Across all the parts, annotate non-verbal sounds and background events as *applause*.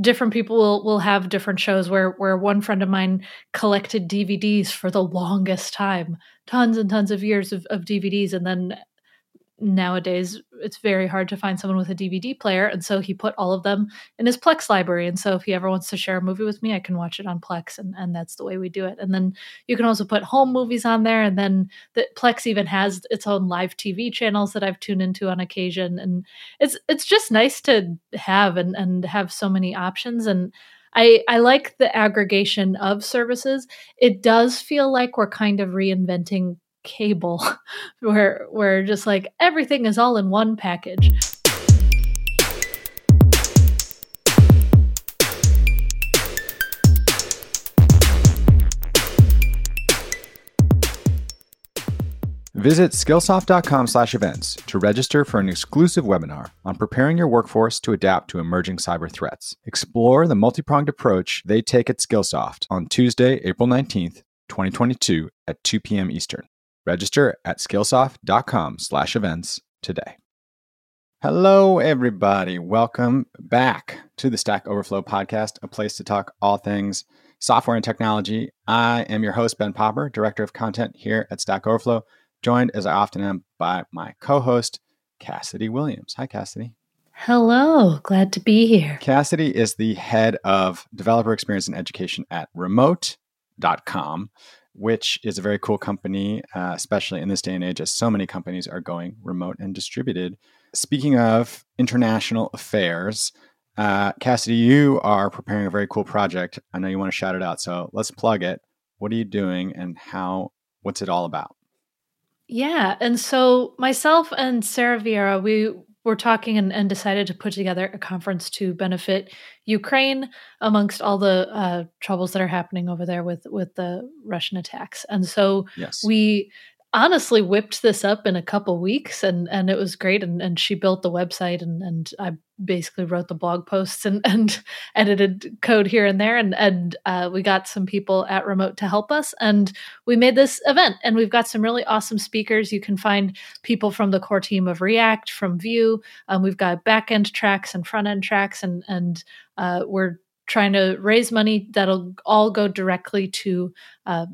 different people will, will have different shows where where one friend of mine collected DVDs for the longest time, tons and tons of years of, of DVDs, and then nowadays it's very hard to find someone with a DVD player. And so he put all of them in his Plex library. And so if he ever wants to share a movie with me, I can watch it on Plex. And, and that's the way we do it. And then you can also put home movies on there. And then the Plex even has its own live TV channels that I've tuned into on occasion. And it's it's just nice to have and, and have so many options. And I, I like the aggregation of services. It does feel like we're kind of reinventing cable *laughs* where where just like everything is all in one package. Visit skillsoft.com slash events to register for an exclusive webinar on preparing your workforce to adapt to emerging cyber threats. Explore the multi-pronged approach they take at Skillsoft on Tuesday, April 19th, 2022 at 2 p.m. Eastern. Register at skillsoft.com slash events today. Hello, everybody. Welcome back to the Stack Overflow podcast, a place to talk all things software and technology. I am your host, Ben Popper, Director of Content here at Stack Overflow, joined as I often am by my co host, Cassidy Williams. Hi, Cassidy. Hello, glad to be here. Cassidy is the head of developer experience and education at remote.com which is a very cool company, uh, especially in this day and age, as so many companies are going remote and distributed. Speaking of international affairs, uh, Cassidy, you are preparing a very cool project. I know you want to shout it out, so let's plug it. What are you doing, and how? What's it all about? Yeah, and so myself and Sara Vieira, we were talking and, and, decided to put together a conference to benefit Ukraine amongst all the uh, troubles that are happening over there with with the Russian attacks. And so yes. we honestly whipped this up in a couple weeks and and it was great and, and she built the website and and I basically wrote the blog posts and *laughs* and edited code here and there and and uh, we got some people at remote to help us and we made this event and we've got some really awesome speakers. You can find people from the core team of react from vue um, we've got back end tracks and front end tracks and and uh, we're trying to raise money that'll all go directly to uh,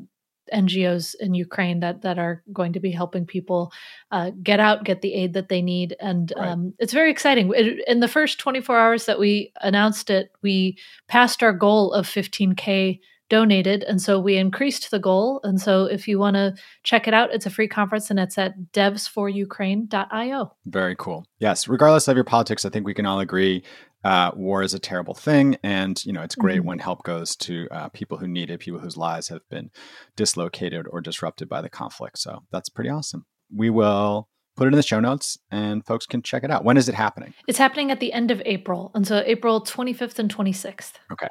NGOs in Ukraine that that are going to be helping people uh, get out, get the aid that they need, and right. um, it's very exciting. It, in the first 24 hours that we announced it, we passed our goal of 15k donated, and so we increased the goal. And so, if you want to check it out, it's a free conference, and it's at devsforukraine.io. Very cool. Yes, regardless of your politics, I think we can all agree uh, war is a terrible thing, and you know it's great mm-hmm. when help goes to uh, people who need it, people whose lives have been dislocated or disrupted by the conflict. So that's pretty awesome. We will put it in the show notes, and folks can check it out. When is it happening? It's happening at the end of April, and so April 25th and 26th. Okay.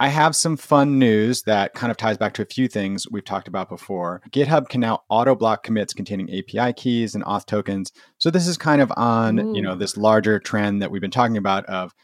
I have some fun news that kind of ties back to a few things we've talked about before. GitHub can now auto block commits containing API keys and auth tokens. So this is kind of on, Ooh. you know, this larger trend that we've been talking about of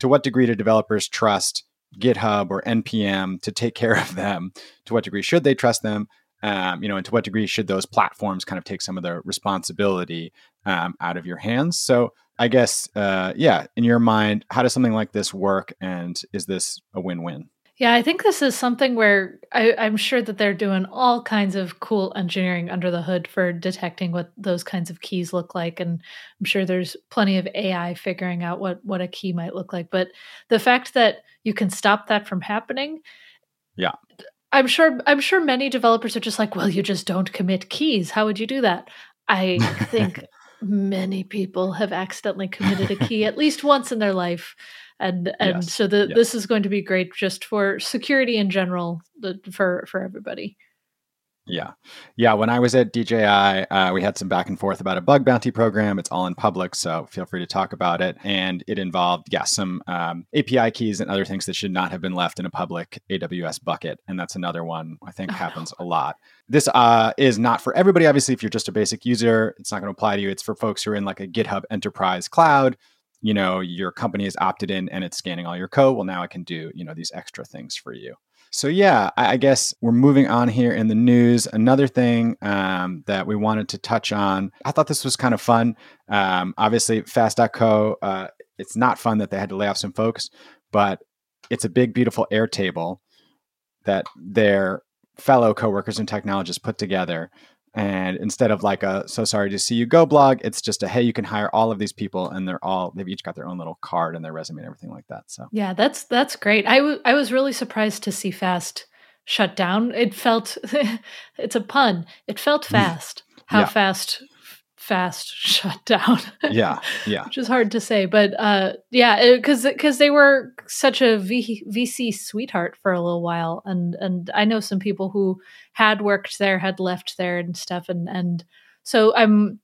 to what degree do developers trust GitHub or NPM to take care of them? To what degree should they trust them? Um, you know, and to what degree should those platforms kind of take some of the responsibility um, out of your hands? So I guess, uh, yeah, in your mind, how does something like this work, and is this a win-win? Yeah, I think this is something where I, am sure that they're doing all kinds of cool engineering under the hood for detecting what those kinds of keys look like, and I'm sure there's plenty of AI figuring out what what a key might look like. But the fact that you can stop that from happening, yeah, I'm sure I'm sure many developers are just like, well, you just don't commit keys. How would you do that? I *laughs* think many people have accidentally committed a key at *laughs* least once in their life and and yes. so the, yes. this is going to be great just for security in general the, for for everybody yeah yeah when i was at dji uh, we had some back and forth about a bug bounty program it's all in public so feel free to talk about it and it involved yeah some um, api keys and other things that should not have been left in a public aws bucket and that's another one i think oh, happens no. a lot this uh, is not for everybody. Obviously, if you're just a basic user, it's not going to apply to you. It's for folks who are in like a GitHub Enterprise Cloud. You know, your company is opted in and it's scanning all your code. Well, now I can do you know these extra things for you. So yeah, I, guess we're moving on here in the news. Another thing um, that we wanted to touch on. I thought this was kind of fun. Um, obviously, Fast.co. Uh, it's not fun that they had to lay off some folks, but it's a big, beautiful Airtable that their fellow coworkers and technologists put together. And instead of like a so sorry to see you go blog, it's just a hey, you can hire all of these people, and they're all they've each got their own little card and their resume and everything like that. So yeah, that's that's great. I, w- I was really surprised to see Fast shut down. It felt *laughs* it's a pun. It felt mm-hmm. fast. How yeah. fast fast *laughs* shut down. yeah, yeah. Which is hard to say, but uh, yeah, because because they were such a v- VC sweetheart for a little while, and and I know some people who had worked there, had left there, and stuff, and and so I'm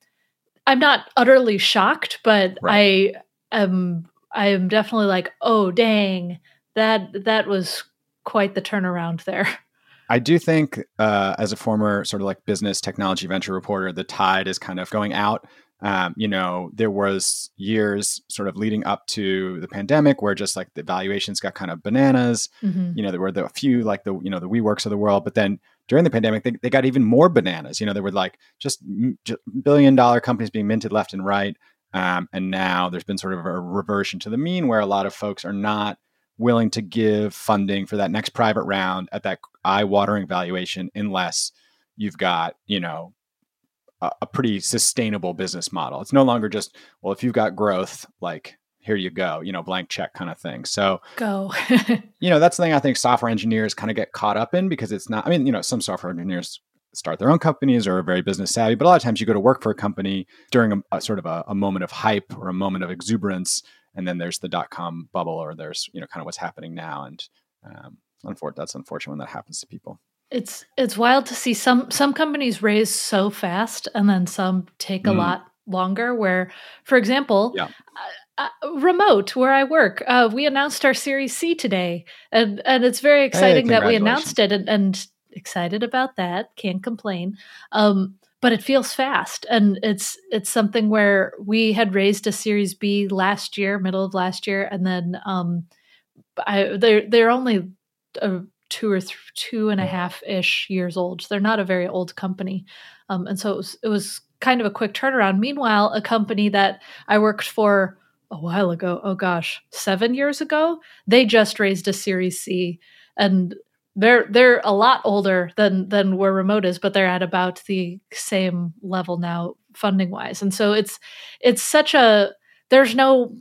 I'm not utterly shocked, but right. I am I am definitely like, oh dang, that that was quite the turnaround there. *laughs* I do think, uh, as a former sort of like business technology venture reporter, the tide is kind of going out. Um, you know, there was years sort of leading up to the pandemic where just like the valuations got kind of bananas. Mm-hmm. You know, there were the, a few like the you know the WeWorks of the world, but then during the pandemic they, they got even more bananas. You know, there were like just, just billion dollar companies being minted left and right. Um, and now there's been sort of a reversion to the mean where a lot of folks are not willing to give funding for that next private round at that eye-watering valuation unless you've got you know a, a, pretty sustainable business model. It's no longer just well if you've got growth like here you go you know blank check kind of thing. So go. you know that's the thing i think software engineers kind of get caught up in because it's not i mean you know some software engineers start their own companies or are very business savvy but a lot of times you go to work for a company during a, a sort of a, a moment of hype or a moment of exuberance and then there's the dot com bubble or there's you know kind of what's happening now and um, unfortunately that's unfortunate when that happens to people it's it's wild to see some some companies raise so fast and then some take a mm. lot longer where for example yeah. Uh, uh, remote where I work. Uh, we announced our Series C today, and and it's very exciting hey, that we announced it, and, and, excited about that. Can't complain. Um, but it feels fast. And it's it's something where we had raised a series b last year middle of last year and then um I, they're they're only a two or th- two and a half ish years old. They're not a very old company. Um, and so it was, it was kind of a quick turnaround. Meanwhile a company that i worked for a while ago oh gosh seven years ago they just raised a series c. And they're they're a lot older than than where remote is but they're at about the same level now funding wise and so it's it's such a there's no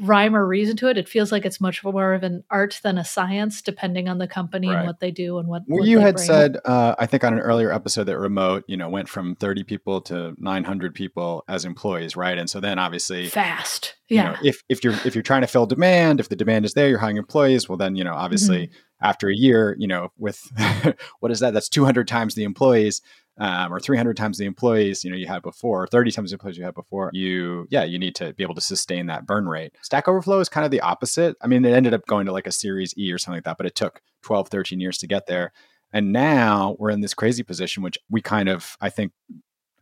rhyme or reason to it it feels like it's much more of an art than a science depending on the company right. and what they do and what, well, what you had bring. said uh, i think on an earlier episode that remote you know went from 30 people to 900 people as employees right and so then obviously fast yeah you know, if if you're if you're trying to fill demand if the demand is there you're hiring employees well then you know obviously mm-hmm after a year, you know, with *laughs* what is that? That's 200 times the employees. Um, or 300 times the employees you know you had before 30 times the employees you had before you yeah you need to be able to sustain that burn rate. Stack overflow is kind of the opposite. I mean it ended up going to like a series e or something like that but it took 12 13 years to get there. And now we're in this crazy position which we kind of i think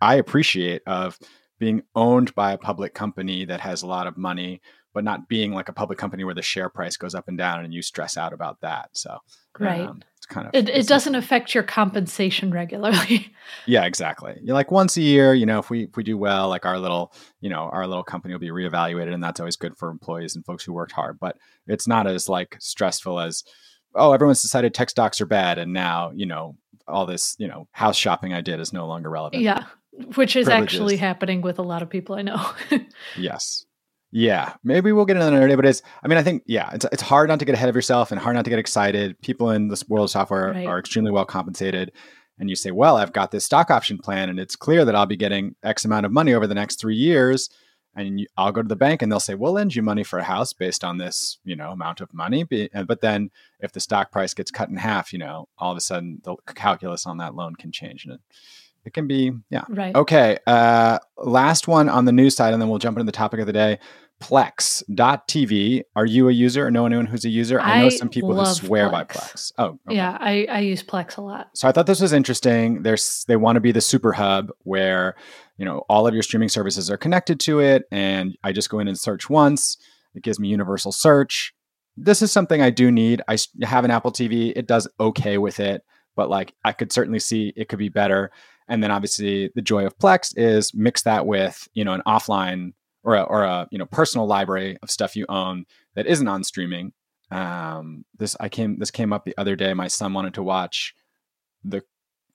i appreciate of being owned by a public company that has a lot of money but not being like a public company where the share price goes up and down and you stress out about that. So, right. Um, it's kind of, it, it doesn't affect your compensation regularly. *laughs* yeah, exactly. You're like once a year, you know, if we, if we do well, like our little, you know, our little company will be reevaluated and that's always good for employees and folks who worked hard, but it's not as like stressful as, oh, everyone's decided tech stocks are bad. And now, you know, all this, you know, house shopping I did is no longer relevant. Yeah. Which is Privileges. actually happening with a lot of people I know. *laughs* yes. Yeah, maybe we'll get into another day, but it's, I mean, I think, yeah, it's, it's hard not to get ahead of yourself and hard not to get excited. People in this world of software right. are extremely well compensated. And you say, well, I've got this stock option plan and it's clear that I'll be getting X amount of money over the next three years. And you, I'll go to the bank and they'll say, we'll lend you money for a house based on this, you know, amount of money. But then if the stock price gets cut in half, you know, all of a sudden the calculus on that loan can change. And it, it can be, yeah. Right. Okay. Uh, last one on the news side, and then we'll jump into the topic of the day. Plex.tv. Are you a user or know anyone who's a user? I, I know some people who swear Plex. by Plex. Oh, okay. yeah, I, I use Plex a lot. So I thought this was interesting. There's they want to be the super hub where you know all of your streaming services are connected to it, and I just go in and search once. It gives me universal search. This is something I do need. I have an Apple TV. It does okay with it, but like I could certainly see it could be better. And then obviously the joy of Plex is mix that with you know an offline or a, or a you know personal library of stuff you own that isn't on streaming um, this I came this came up the other day. My son wanted to watch the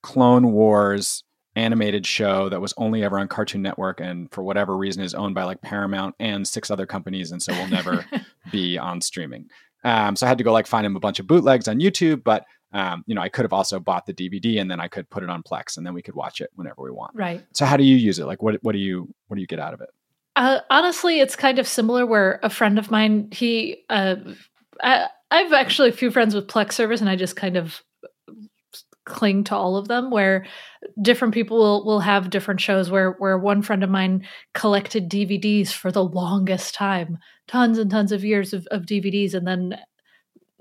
Clone Wars animated show that was only ever on Cartoon Network and for whatever reason is owned by like Paramount and six other companies and so will never *laughs* be on streaming. Um, so I had to go like find him a bunch of bootlegs on YouTube, but um, you know, I could have also bought the DVD and then I could put it on Plex and then we could watch it whenever we want. Right. So how do you use it? Like what what do you what do you get out of it? Uh, honestly, it's kind of similar where a friend of mine, he uh, I, I've actually a few friends with Plex service, and I just kind of cling to all of them where different people will, will have different shows where where one friend of mine collected DVDs for the longest time tons and tons of years of, of DVDs and then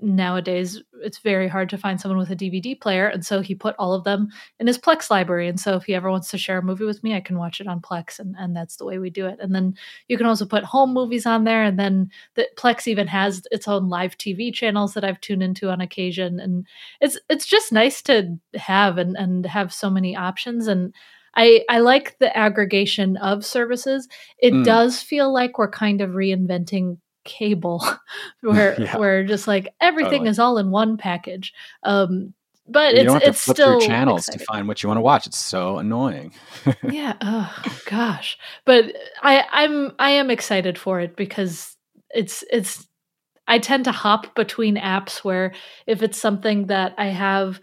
nowadays it's very hard to find someone with a DVD player and so he put all of them in his Plex library and so if he ever wants to share a movie with me I can watch it on Plex and, and that's the way we do it and then you can also put home movies on there and then the Plex even has its own live TV channels that I've tuned into on occasion and it's it's just nice to have and and have so many options and I, I like the aggregation of services. It mm. does feel like we're kind of reinventing cable *laughs* where *laughs* yeah. where just like everything totally. is all in one package um but you it's, don't have it's still through channels exciting. to find what you want to watch it's so annoying *laughs* yeah oh gosh but i i'm i am excited for it because it's it's i tend to hop between apps where if it's something that i have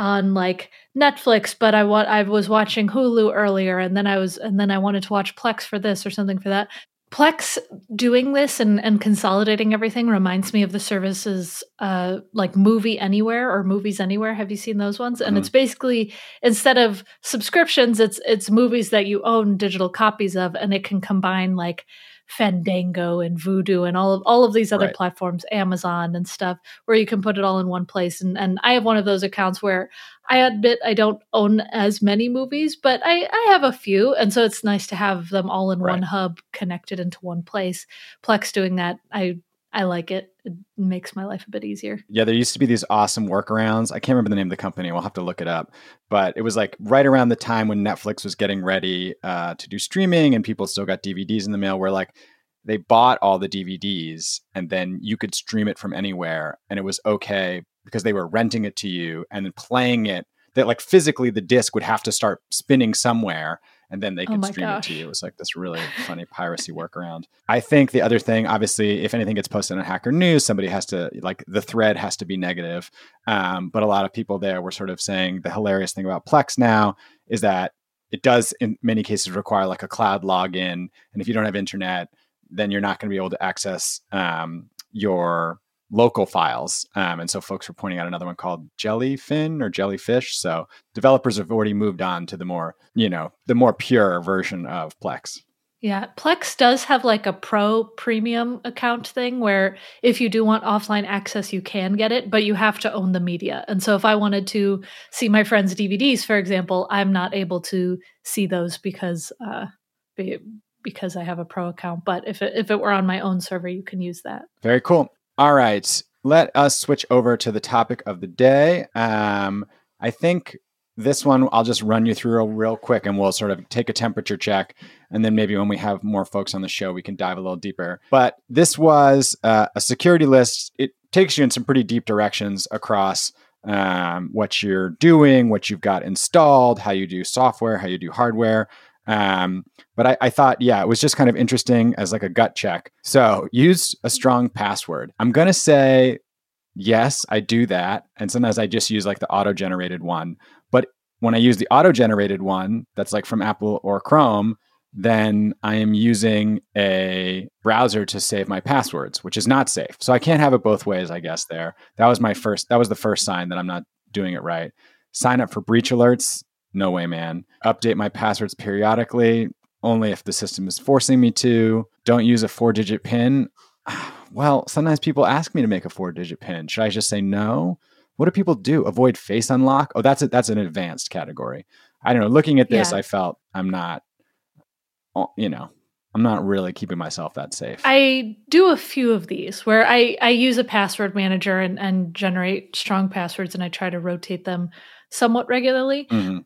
on like Netflix, but I want I was watching Hulu earlier and then I was and then I wanted to watch Plex for this or something for that. Plex doing this and, and consolidating everything reminds me of the services uh, like Movie Anywhere or Movies Anywhere. Have you seen those ones? And mm-hmm. it's basically instead of subscriptions, it's it's movies that you own digital copies of, and it can combine like Fandango and Vudu and all of all of these other right. platforms, Amazon and stuff, where you can put it all in one place. And and I have one of those accounts where I admit I don't own as many movies, but I, I have a few, and so it's nice to have them all in right. one hub connected into one place. Plex doing that, I I like it. It makes my life a bit easier. Yeah, there used to be these awesome workarounds. I can't remember the name of the company. We'll have to look it up. But it was like right around the time when Netflix was getting ready uh, to do streaming and people still got DVDs in the mail, where like they bought all the DVDs and then you could stream it from anywhere and it was okay because they were renting it to you and playing it. That like physically the disc would have to start spinning somewhere and then they oh could oh stream gosh. it to you. It was like this really funny piracy workaround. I think the other thing, obviously, if anything gets posted on Hacker News, somebody has to like the thread has to be negative. Um, but a lot of people there were sort of saying the hilarious thing about Plex now is that it does in many cases require like a cloud login, and if you don't have internet, then you're not going to be able to access um, your local files. Um, and so folks were pointing out another one called Jellyfin or Jellyfish. So developers have already moved on to the more, you know, the more pure version of Plex. Yeah, Plex does have like a pro premium account thing where if you do want offline access, you can get it, but you have to own the media. And so if I wanted to see my friends' DVDs, for example, I'm not able to see those because uh, because I have a pro account. But if it, if it were on my own server, you can use that. Very cool. All right, let us switch over to the topic of the day. Um, I think this one I'll just run you through real, quick, and we'll sort of take a temperature check, and then maybe when we have more folks on the show, we can dive a little deeper. But this was uh, a security list. It takes you in some pretty deep directions across um, what you're doing, what you've got installed, how you do software, how you do hardware. Um, but I, I, thought, yeah, it was just kind of interesting as like a gut check. So use a strong password. I'm to say, yes, I do that. And sometimes I just use like the auto generated one. But when I use the auto generated one, that's like from Apple or Chrome, then I am using a browser to save my passwords, which is not safe. So I can't have it both ways, I guess, there. That was my first, that was the first sign that I'm not doing it right. Sign up for breach alerts no way, man. Update my passwords periodically, only if the system is forcing me to. Don't use a four digit PIN. *sighs* Well, sometimes people ask me to make a four digit PIN. Should I just say no? What do people do? Avoid face unlock? Oh, that's a, that's an advanced category. I don't know. Looking at this, yeah. I felt I'm not, uh, you know, I'm not really keeping myself that safe. I do a few of these where I, I use a password manager and, and generate strong passwords and I try to rotate them somewhat regularly. Mm-hmm.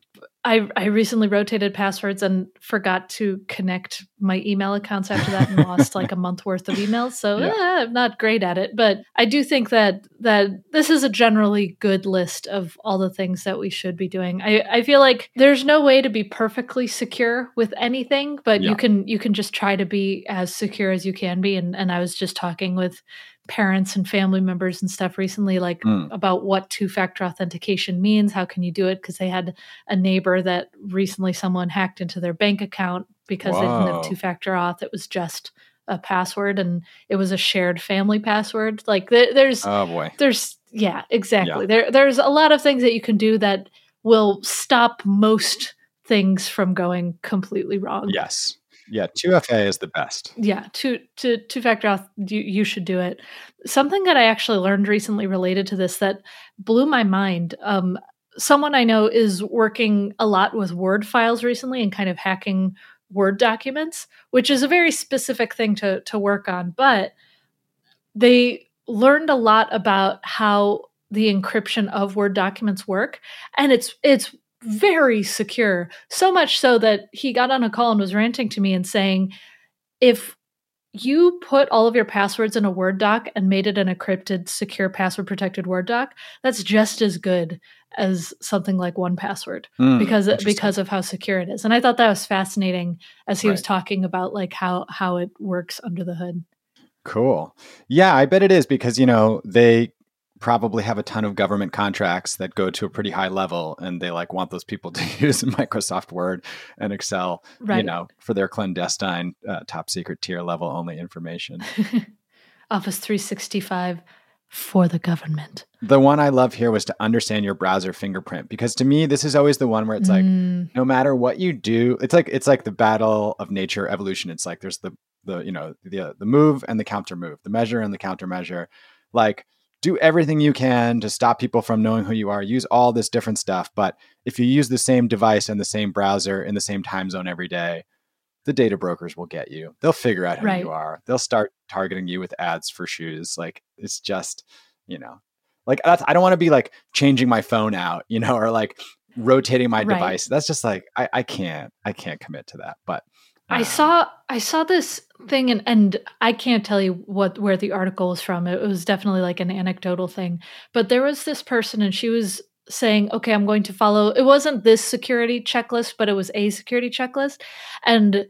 I, I recently rotated passwords and forgot to connect my email accounts after that and lost like a month worth of emails. So *laughs* yeah. eh, I'm not great at it, but I do think that that this is a generally good list of all the things that we should be doing. I, I feel like there's no way to be perfectly secure with anything, but yeah. you can you can just try to be as secure as you can be. And and I was just talking with parents and family members and stuff recently like mm. about what two factor authentication means how can you do it because they had a neighbor that recently someone hacked into their bank account because Whoa. they didn't have two factor auth it was just a password and it was a shared family password like th- there's oh boy there's yeah exactly yeah. there there's a lot of things that you can do that will stop most things from going completely wrong yes yeah, 2FA is the best. Yeah, two two two factor auth. You, you should do it. Something that I actually learned recently related to this that blew my mind. Um, someone I know is working a lot with Word files recently and kind of hacking Word documents, which is a very specific thing to to work on. But they learned a lot about how the encryption of Word documents work, and it's it's very secure. So much so that he got on a call and was ranting to me and saying, if you put all of your passwords in a Word doc and made it an encrypted, secure, password protected Word doc, that's just as good as something like 1Password mm, because because of how secure it is. And I thought that was fascinating as he right. was talking about like how how it works under the hood. Cool. Yeah, I bet it is because you know they probably have a ton of government contracts that go to a pretty high level and they like want those people *laughs* to use Microsoft Word and Excel, right. you know, for their clandestine uh, top secret tier level only information. *laughs* Office 365 for the government. The one I love here was to understand your browser fingerprint because to me this is always the one where it's like mm. no matter what you do, it's like it's like the battle of nature evolution. It's like there's the the you know the the move and the counter move, the measure and the countermeasure. Like do everything you can to stop people from knowing who you are. Use all this different stuff. But if you use the same device and the same browser in the same time zone every day, the data brokers will get you. They'll figure out who right. you are. They'll start targeting you with ads for shoes. Like it's just, you know, like that's, I don't want to be like changing my phone out, you know, or like rotating my right. device. That's just like, I, I can't, I can't commit to that. But I saw I saw this thing and and I can't tell you what where the article was from. It was definitely like an anecdotal thing. But there was this person and she was saying, "Okay, I'm going to follow it wasn't this security checklist, but it was a security checklist." And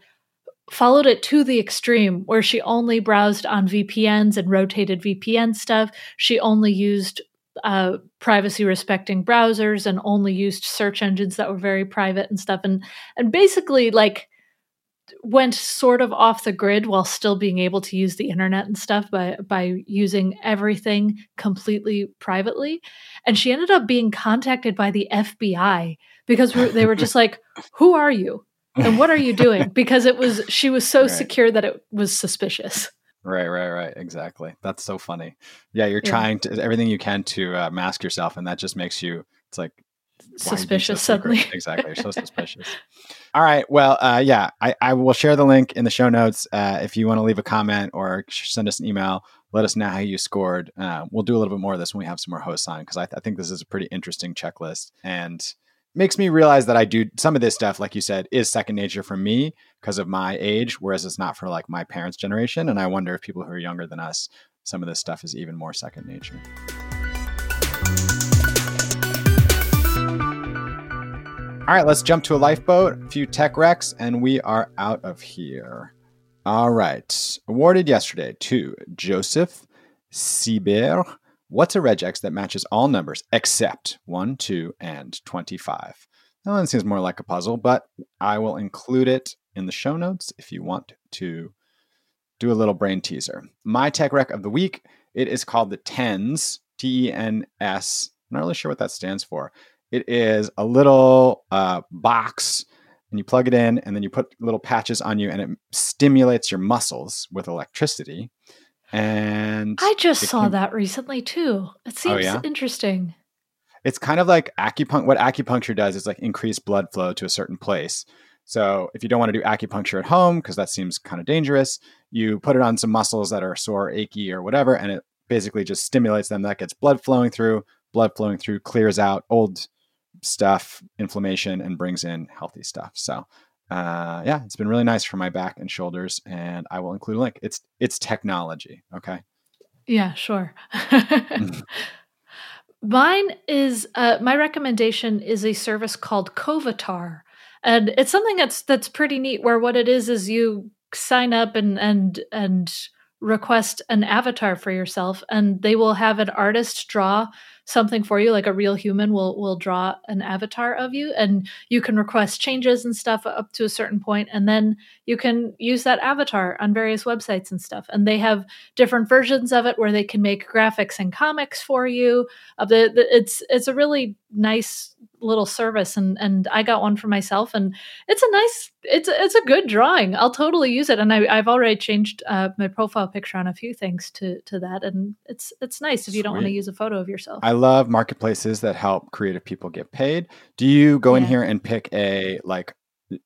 followed it to the extreme where she only browsed on VPNs and rotated VPN stuff. She only used uh, privacy respecting browsers and only used search engines that were very private and stuff and and basically like went sort of off the grid while still being able to use the internet and stuff by by using everything completely privately. And she ended up being contacted by the FBI because they were just *laughs* like who are you? And what are you doing? *laughs* Because it was she was so right. secure that it was suspicious. Right right right. Exactly. That's so funny. Yeah you're yeah. trying to everything you can to uh, mask yourself and that just makes you it's like suspicious so suddenly. exactly. You're so *laughs* suspicious. All right. Well, uh, yeah, I, I will share the link in the show notes. Uh, if you want to leave a comment or send us an email, let us know how you scored. Uh, we'll do a little bit more of this when we have some more hosts on because I, th- I think this is a pretty interesting checklist and makes me realize that I do some of this stuff, like you said, is second nature for me because of my age, whereas it's not for like my parents' generation. And I wonder if people who are younger than us, some of this stuff is even more second nature. All right, let's jump to a lifeboat, a few tech recs, and we are out of here. All right. Awarded yesterday to Joseph Silber. What's a regex that matches all numbers except 1, 2, and 25? That one seems more like a puzzle, but I will include it in the show notes if you want to do a little brain teaser. My tech rec of the week, it is called the TENS, T E N S. I'm not really sure what that stands for. It is a little uh, box, and you plug it in, and then you put little patches on you, and it stimulates your muscles with electricity. And I just saw can... that recently too. It oh, seems oh, yeah? interesting. It's kind of like acupuncture. What acupuncture does is like increase blood flow to a certain place. So if you don't want to do acupuncture at home because that seems kind of dangerous, you put it on some muscles that are sore, achy, or whatever, and it basically just stimulates them. That gets blood flowing through. Blood flowing through clears out old stuff, inflammation, and brings in healthy stuff. So uh, yeah, it's been really nice for my back and shoulders, and I will include a link. It's it's technology, okay? Yeah, sure. Mm-hmm. *laughs* Mine is uh, my recommendation is a service called Covatar, and it's something that's that's pretty neat. Where what it is is you sign up and and and request an avatar for yourself, and they will have an artist draw something for you like a real human will will draw an avatar of you and you can request changes and stuff up to a certain point and then you can use that avatar on various websites and stuff. And they have different versions of it where they can make graphics and comics for you. Of the, the it's it's a really nice little service and and I got one for myself and it's a nice it's a, it's a good drawing. I'll totally use it and I I've already changed uh, my profile picture on a few things to to that and it's it's nice if you don't want to use a photo of yourself. I love marketplaces that help creative people get paid. Do you go yeah. in here and pick a like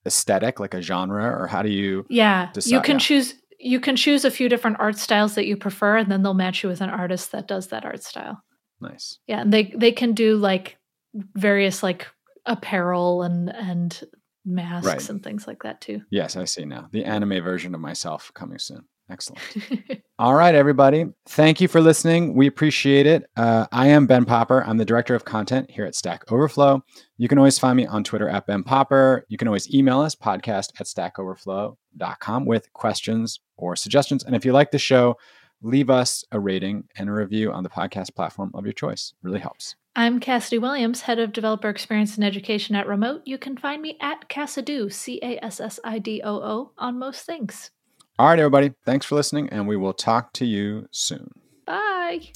aesthetic like a genre or how do you Yeah. Decide? You can yeah. choose you can choose a few different art styles that you prefer and then they'll match you with an artist that does that art style. Nice. Yeah, and they they can do like various like apparel and and masks right. and things like that too. Yes, I see now. The anime version of myself coming soon. Excellent. *laughs* All right, everybody. Thank you for listening. We appreciate it. Uh, I am Ben Popper. I'm the director of content here at Stack Overflow. You can always find me on Twitter at Ben Popper. You can always email us, podcast at stackoverflow.com with questions or suggestions. And if you like the show, leave us a rating and a review on the podcast platform of your choice. It really helps. I'm Cassidy Williams, head of developer experience and education at Remote. You can find me at Cassidoo, C A S S I D O O, on most things. All right, everybody. Thanks for listening, and we will talk to you soon. Bye.